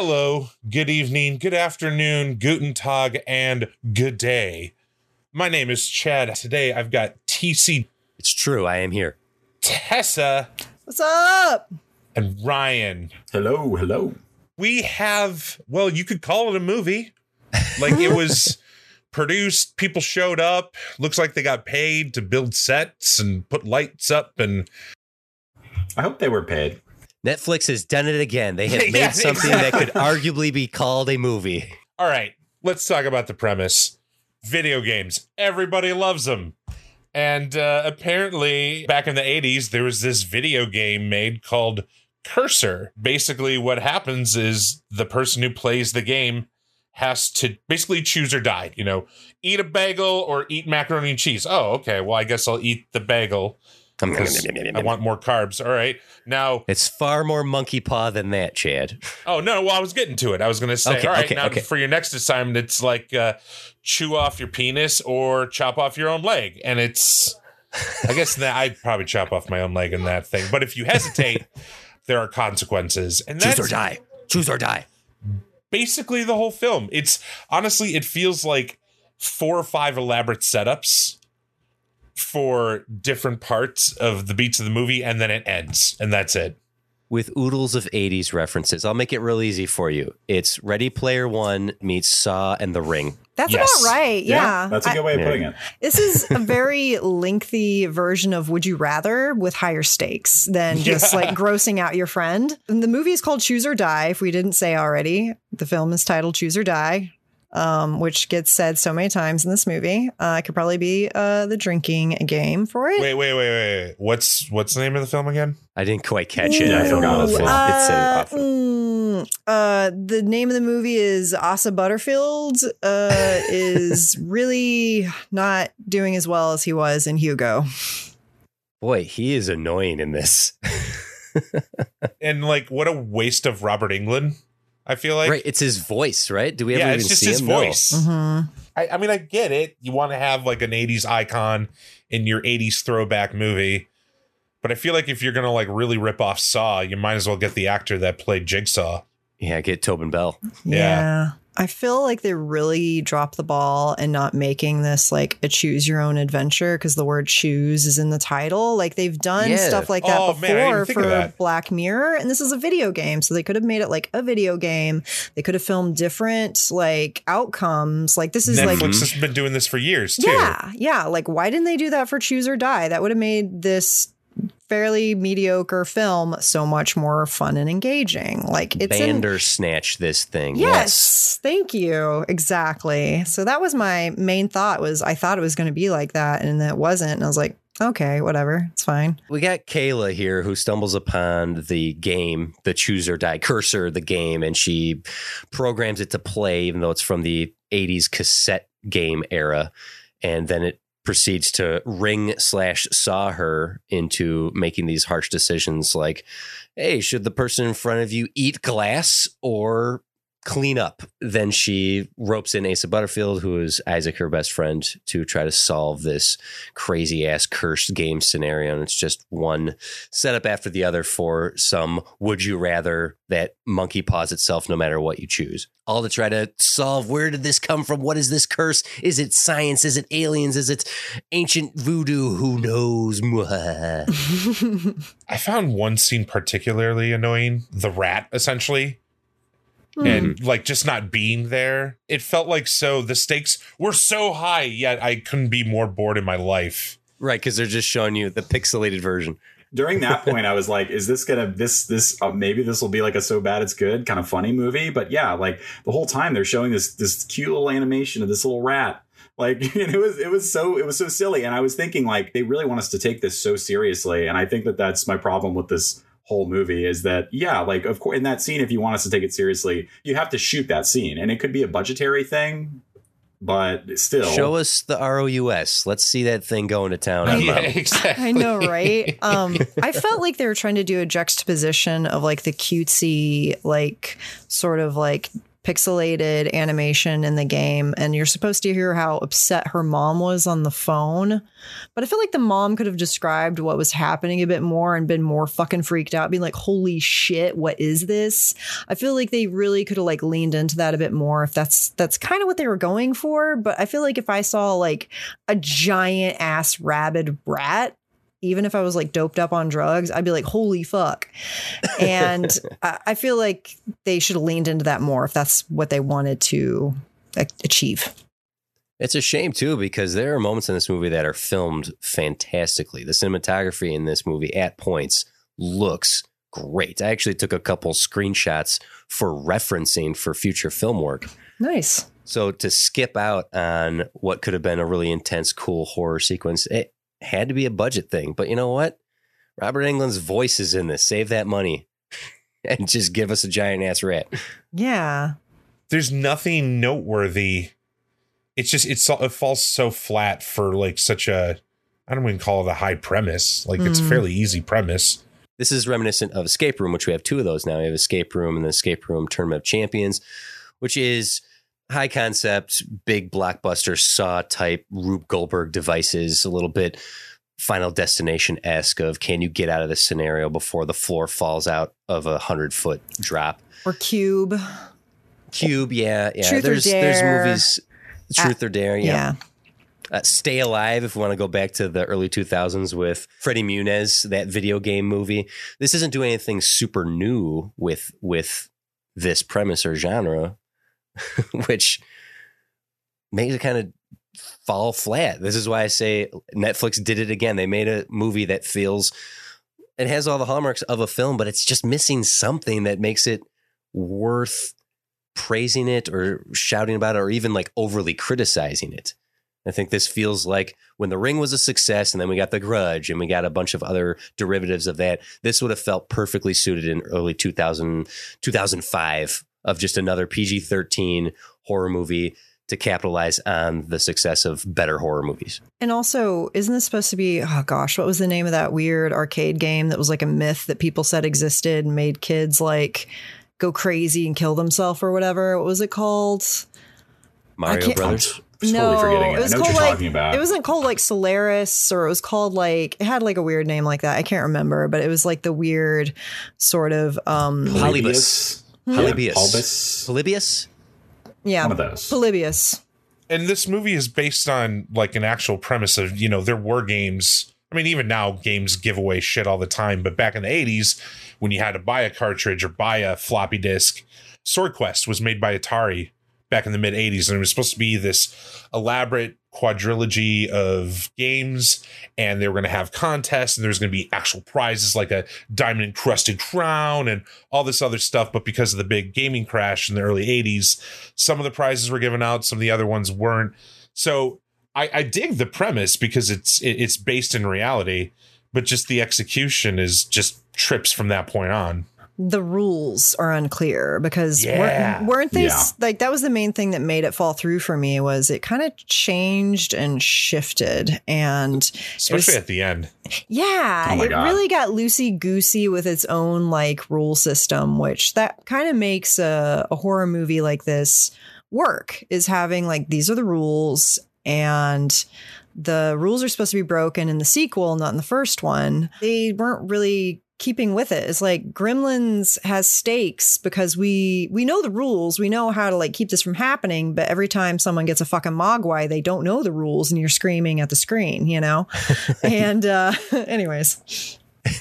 Hello, good evening, good afternoon, guten tag, and good day. My name is Chad. Today I've got TC, It's true, I am here. Tessa, What's up? and Ryan. Hello, hello. We have, well, you could call it a movie. Like it was produced, people showed up, looks like they got paid to build sets and put lights up and I hope they were paid. Netflix has done it again. They have made Yeah, something that could arguably be called a movie. All right, let's talk about the premise. Video games. Everybody loves them. And uh, apparently, back in the 80s, there was this video game made called Cursor. Basically, what happens is the person who plays the game has to basically choose or die. You know, eat a bagel or eat macaroni and cheese. Oh, okay. Well, I guess I'll eat the bagel. I want more carbs. All right. Now, It's far more monkey paw than that, Chad. Oh no! Well, I was getting to it. I was going to say, Okay, all right, okay, now okay. for your next assignment, it's like uh, chew off your penis or chop off your own leg, and it's. I guess that I'd probably chop off my own leg in that thing, but if you hesitate, there are consequences, and Choose or die. Choose or die. basically the whole film. It's honestly, it feels like four or five elaborate setups for different parts of the beats of the movie, and then it ends, and that's it. With oodles of 80s references. I'll make it real easy for you. It's Ready Player One meets Saw and The Ring. That's Yes. about right. Yeah. that's a good way of Yeah. putting it. this is a very lengthy version of Would You Rather with higher stakes than just Yeah. like grossing out your friend. And the movie is called Choose or Die, if we didn't say already. The film is titled Choose or Die. Um, which gets said so many times in this movie. Uh, it could probably be uh, the drinking game for it. Wait, wait, wait, wait. wait. What's what's the name of the film again? I didn't quite catch it. Yeah, I don't know forgot if as it- well. it's Uh, awful. mm, uh, the name of the movie is Asa Butterfield. Uh, is really not doing as well as he was in Hugo. Boy, he is annoying in this. And like, what a waste of Robert Englund. I feel like. right, it's his voice, right? Do we ever yeah, even it's just see his him? No. voice. hmm I, I mean, I get it. You want to have like an '80s icon in your '80s throwback movie, but I feel like if you're gonna like really rip off Saw, you might as well get the actor that played Jigsaw. Yeah, get Tobin Bell. Yeah. Yeah. I feel like they really dropped the ball and not making this like a choose your own adventure because the word choose is in the title. Like they've done Yeah. stuff like that Oh, man, I didn't before think of for that. Black Mirror, and this is a video game, so they could have made it like a video game. They could have filmed different like outcomes. Like this is Netflix like has been doing this for years too. yeah, yeah. Like why didn't they do that for Choose or Die? That would have made this fairly mediocre film so much more fun and engaging. Like it's in, Bandersnatch this thing. Yes, thank you. Exactly. So that was my main thought was I thought it was going to be like that and it wasn't. And I was like, okay, whatever. It's fine. We got Kayla here who stumbles upon the game, the choose or die cursor, the game, and she programs it to play, even though it's from the 80s cassette game era. And then it proceeds to ring slash saw her into making these harsh decisions like, hey, should the person in front of you eat glass or clean up? Then she ropes in Asa Butterfield, who is Isaac, her best friend, to try to solve this crazy ass cursed game scenario. And it's just one setup after the other for some would you rather that monkey paws itself no matter what you choose. All to try to solve where did this come from? What is this curse? Is it science? Is it aliens? Is it ancient voodoo? Who knows? I found one scene particularly annoying. The rat, essentially. Hmm. And like just not being there. It felt like so the stakes were so high, yet I couldn't be more bored in my life. right, because they're just showing you the pixelated version. during that point, I was like, "Is this gonna this this uh, maybe this will be like a so bad it's good kind of funny movie?" But yeah, like the whole time they're showing this this cute little animation of this little rat. Like and it was it was so it was so silly, and I was thinking like they really want us to take this so seriously, and I think that that's my problem with this whole movie is that yeah like of course in that scene if you want us to take it seriously you have to shoot that scene and it could be a budgetary thing but still Show us the ROUS. Let's see that thing going to town. yeah, exactly. I know, right? Um, I felt like they were trying to do a juxtaposition of like the cutesy, like sort of like pixelated animation in the game, and you're supposed to hear how upset her mom was on the phone. But I feel like the mom could have described what was happening a bit more and been more fucking freaked out, being like, "Holy shit, what is this?" I feel like they really could have like leaned into that a bit more if that's that's kind of what they were going for. But I feel like if I saw like a giant ass rabid rat even if I was like doped up on drugs, I'd be like, holy fuck. And I I feel like they should have leaned into that more if that's what they wanted to uh, achieve. It's a shame too because there are moments in this movie that are filmed fantastically. The cinematography in this movie at points looks great. I actually took a couple screenshots for referencing for future film work. Nice. So to skip out on what could have been a really intense, cool horror sequence, it had to be a budget thing. But you know what? Robert Englund's voice is in this. Save that money and just give us a giant ass rat. Yeah. There's nothing noteworthy. It's just it's it falls so flat for like such a I don't even call it a high premise. Like it's a Mm. fairly easy premise. This is reminiscent of Escape Room, which we have two of those now. We have Escape Room and the Escape Room Tournament of Champions, which is high concept, big blockbuster saw type Rube Goldberg devices, a little bit Final Destination esque of can you get out of this scenario before the floor falls out of a hundred foot drop. Or Cube. Cube, yeah, yeah. Truth or there's Dare. there's movies. Truth or Dare, Yeah. yeah. Uh, Stay Alive, if we want to go back to the early 2000s with Freddie Muniz, that video game movie. This isn't doing anything super new with with this premise or genre, which makes it kind of fall flat. This is why I say Netflix did it again. They made a movie that feels it has all the hallmarks of a film, but it's just missing something that makes it worth praising it or shouting about it or even like overly criticizing it. I think this feels like when The Ring was a success and then we got The Grudge and we got a bunch of other derivatives of that, this would have felt perfectly suited in early 2000, 2005 of just another PG 13 horror movie to capitalize on the success of better horror movies. And also, isn't this supposed to be, oh gosh, what was the name of that weird arcade game that was like a myth that people said existed and made kids like go crazy and kill themselves or whatever? What was it called? Mario can't- Brothers. I'm totally forgetting it. it was I know what called you're like talking about. it wasn't called like Solaris or it was called like it had like a weird name like that. I can't remember, but it was like the weird sort of um Polybius. Yeah, Polybius. Polybius. Polybius? yeah, One of those. Polybius. And this movie is based on like an actual premise of, you know, there were games. I mean, even now games give away shit all the time, but back in the 80s, when you had to buy a cartridge or buy a floppy disk, Sword Quest was made by Atari back in the mid 80s and it was supposed to be this elaborate quadrilogy of games and they were going to have contests and there was going to be actual prizes like a diamond encrusted crown and all this other stuff. But because of the big gaming crash in the early 80s some of the prizes were given out some of the other ones weren't. So i, I dig the premise because it's it, it's based in reality but just the execution is just trips from that point on the rules are unclear because Yeah. weren't, weren't they Yeah. like that was the main thing that made it fall through for me was it kind of changed and shifted and especially was- at the end yeah Oh it God. really got loosey goosey with its own like rule system which that kind of makes a, a horror movie like this work is having like these are the rules and the rules are supposed to be broken in the sequel not in the first one they weren't really keeping with it it's like gremlins has stakes because we we know the rules we know how to like keep this from happening but every time someone gets a fucking mogwai they don't know the rules and you're screaming at the screen you know and uh anyways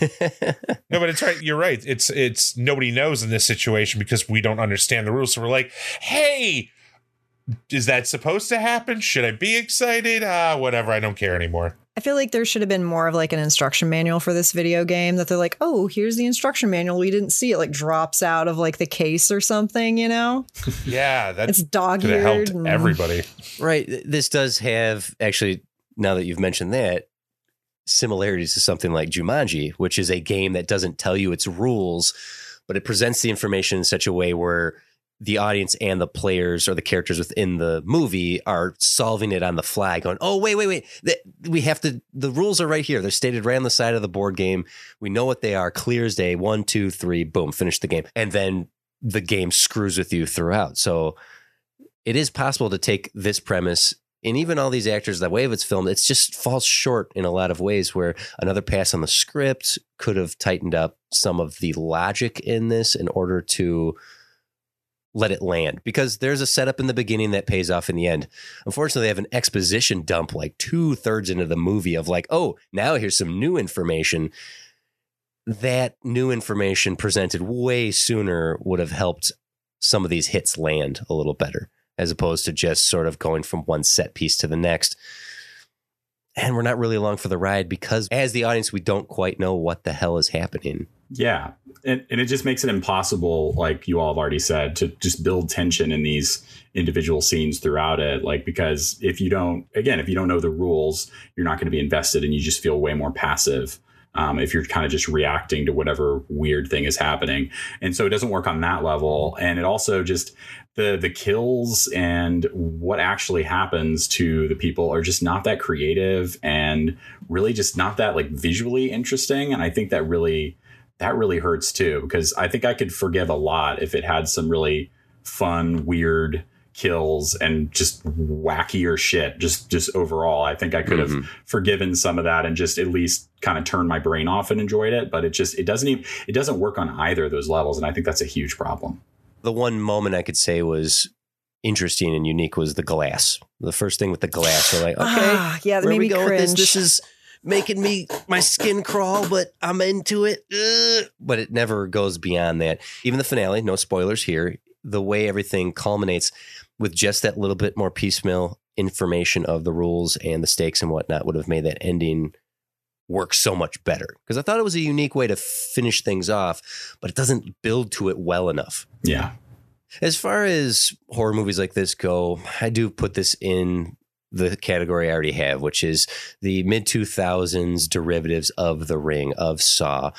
No, but it's right. You're right. It's it's nobody knows in this situation because we don't understand the rules. So we're like, hey, is that supposed to happen? Should I be excited? Ah, whatever. I don't care anymore. I feel like there should have been more of like an instruction manual for this video game that they're like, oh, here's the instruction manual. We didn't see it like drops out of like the case or something, you know? Yeah, that It's dog could have eared. helped everybody. Right. This does have actually. Now that you've mentioned that, similarities to something like Jumanji, which is a game that doesn't tell you its rules, but it presents the information in such a way where the audience and the players or the characters within the movie are solving it on the fly, going, "Oh, wait, wait, wait! We have to. The rules are right here. They're stated right on the side of the board game. We know what they are. Clear as day. One, two, three. Boom. Finish the game. And then the game screws with you throughout. So it is possible to take this premise and even all these actors, the way of it's filmed, it just falls short in a lot of ways where another pass on the script could have tightened up some of the logic in this in order to let it land because there's a setup in the beginning that pays off in the end. Unfortunately, they have an exposition dump like two thirds into the movie of like, oh, now here's some new information. That new information presented way sooner would have helped some of these hits land a little better as opposed to just sort of going from one set piece to the next. And we're not really along for the ride because as the audience, we don't quite know what the hell is happening. Yeah. And, and it just makes it impossible, like you all have already said, to just build tension in these individual scenes throughout it. Like, because if you don't, again, if you don't know the rules, you're not going to be invested and you just feel way more passive. Um, if you're kind of just reacting to whatever weird thing is happening. And so it doesn't work on that level. And it also just, the the kills and what actually happens to the people are just not that creative and really just not that like visually interesting and i think that really that really hurts too because i think i could forgive a lot if it had some really fun weird kills and just wackier shit just just overall i think i could have Mhm. forgiven some of that and just at least kind of turned my brain off and enjoyed it but it just it doesn't even it doesn't work on either of those levels and i think that's a huge problem The one moment I could say was interesting and unique was the glass. The first thing with the glass, we're like, okay, Ah, yeah, that where made we me go with cringe. this? This is making me my skin crawl, but I'm into it. Ugh. But it never goes beyond that. Even the finale, no spoilers here. The way everything culminates with just that little bit more piecemeal information of the rules and the stakes and whatnot would have made that ending work so much better. Because I thought it was a unique way to finish things off, but it doesn't build to it well enough. yeah As far as horror movies like this go, I do put this in the category I already have, which is the mid 2000s derivatives of The Ring, of Saw.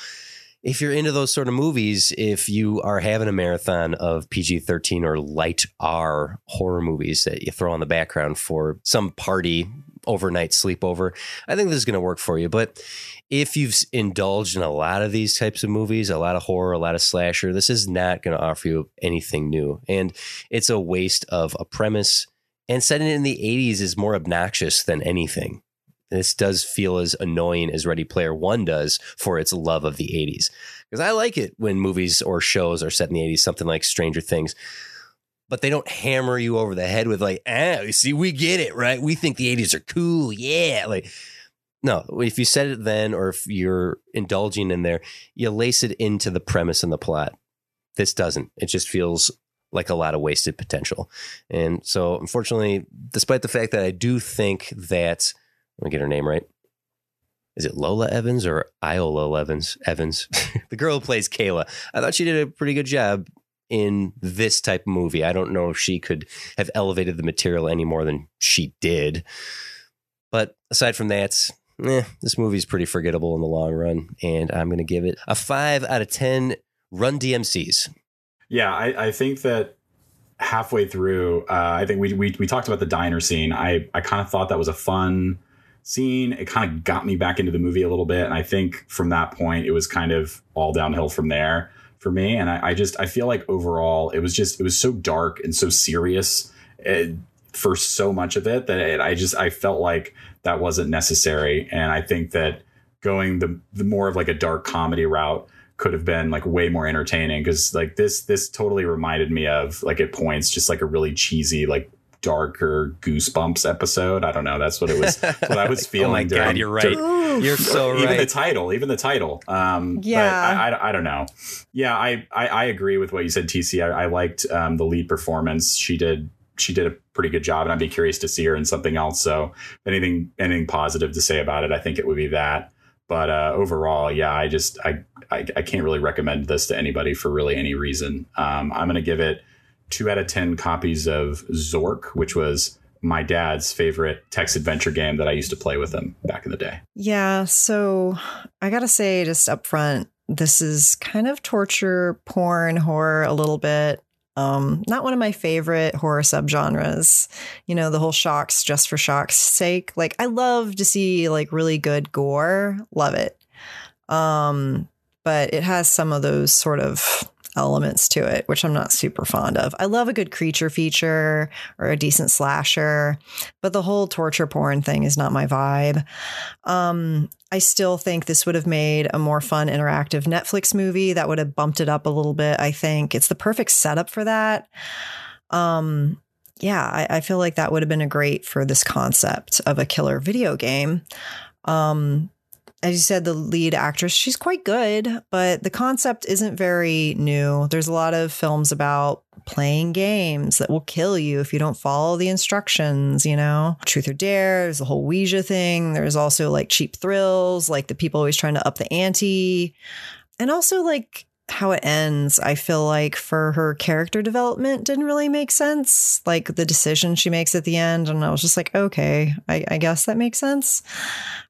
If you're into those sort of movies, if you are having a marathon of PG 13 or light R horror movies that you throw on the background for some party, overnight sleepover, I think this is going to work for you. But if you've indulged in a lot of these types of movies, a lot of horror, a lot of slasher, this is not going to offer you anything new. And it's a waste of a premise. And setting it in the 80s is more obnoxious than anything. This does feel as annoying as Ready Player One does for its love of the 80s. Because I like it when movies or shows are set in the 80s, something like Stranger Things. But they don't hammer you over the head with, like, ah, you see, we get it, right? We think the 80s are cool. Yeah. Like, no, if you said it then, or if you're indulging in there, you lace it into the premise and the plot. This doesn't. It just feels like a lot of wasted potential. And so, unfortunately, despite the fact that I do think that, let me get her name right. Is it Lola Evans or Iola Evans? Evans, the girl who plays Kayla. I thought she did a pretty good job in this type of movie. I don't know if she could have elevated the material any more than she did. But aside from that, eh, this movie's pretty forgettable in the long run. And I'm going to give it a five out of 10 run DMCs. Yeah, I, I think that halfway through, uh, I think we, we we talked about the diner scene. I I kind of thought that was a fun scene. It kind of got me back into the movie a little bit, and I think from that point, it was kind of all downhill from there for me. And I, I just I feel like overall, it was just it was so dark and so serious. eh, for so much of it that it, I just I felt like that wasn't necessary, and I think that going the the more of like a dark comedy route could have been like way more entertaining because like this this totally reminded me of like at points just like a really cheesy like darker goosebumps episode i don't know that's what it was what i was feeling oh my during- God, you're right. during- You're so even the title even the title um Yeah. but I, I, I don't know yeah I, I i agree with what you said tc i, I liked um the lead performance she did she did a pretty good job, and I'd be curious to see her in something else. So, anything anything positive to say about it, I think it would be that. But uh, overall, yeah, I just I, I, I can't really recommend this to anybody for really any reason. Um, I'm going to give it two out of ten copies of Zork, which was my dad's favorite text adventure game that I used to play with him back in the day. Yeah, so I gotta say, just up front, this is kind of torture porn horror a little bit. Um, not one of my favorite horror subgenres. You know, the whole shocks just for shock's sake. Like, I love to see like really good gore. Love it. Um, but it has some of those sort of elements to it, which I'm not super fond of. I love a good creature feature or a decent slasher, but the whole torture porn thing is not my vibe. Um, I still think this would have made a more fun interactive Netflix movie that would have bumped it up a little bit. I think it's the perfect setup for that. Um, yeah, I, I feel like that would have been a great for this concept of a killer video game. Um, as you said, the lead actress, she's quite good, but the concept isn't very new. There's a lot of films about playing games that will kill you if you don't follow the instructions, you know? Truth or Dare, there's the whole Ouija thing. There's also like cheap thrills, like the people always trying to up the ante. And also like how it ends, I feel like for her character development didn't really make sense. Like the decision she makes at the end. And I was just like, okay, I, I guess that makes sense.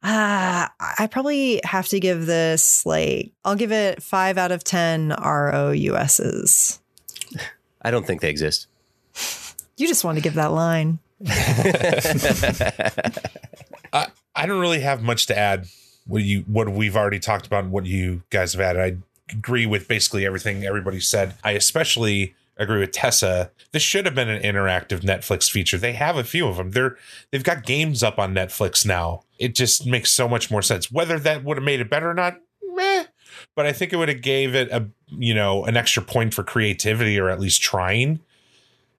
Uh, I probably have to give this like, I'll give it five out of 10 ROUSs. I don't think they exist. You just want to give that line. I, I don't really have much to add. What you what we've already talked about and what you guys have added. I agree with basically everything everybody said. I especially agree with Tessa. This should have been an interactive Netflix feature. They have a few of them. They're they've got games up on Netflix now. It just makes so much more sense. Whether that would have made it better or not, meh. But I think it would have gave it a you know an extra point for creativity or at least trying.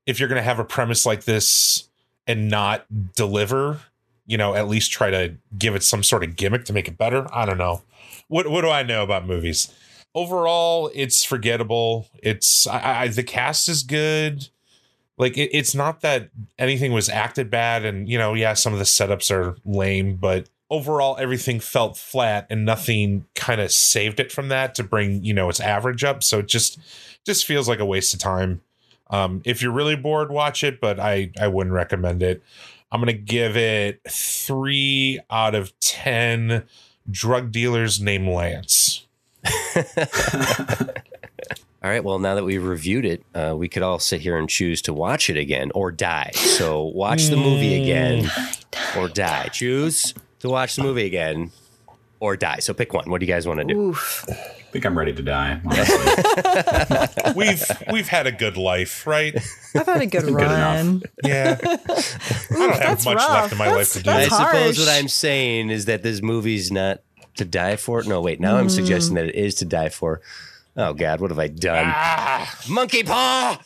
If you're going to have a premise like this and not deliver, you know, at least try to give it some sort of gimmick to make it better. I don't know. What what do I know about movies? Overall, it's forgettable. It's I, I the cast is good. Like it, it's not that anything was acted bad, and you know, yeah, some of the setups are lame, but overall, everything felt flat, and nothing kind of saved it from that to bring you know its average up. So it just just feels like a waste of time. Um, if you're really bored, watch it, but I I wouldn't recommend it. I'm gonna give it three out of ten drug dealers named Lance. All right. Well, now that we've reviewed it, uh, we could all sit here and choose to watch it again or die. So watch the movie again or die. Choose to watch the movie again or die. So pick one. What do you guys want to do? Oof. I think I'm ready to die. We've we've had a good life, right? I've had a good run. Yeah. I don't have much rough. left in my That's- life to do. I suppose harsh. what I'm saying is that this movie's not to die for. No, wait. Now I'm suggesting that it is to die for. Oh God, what have I done? Ah, Monkey paw.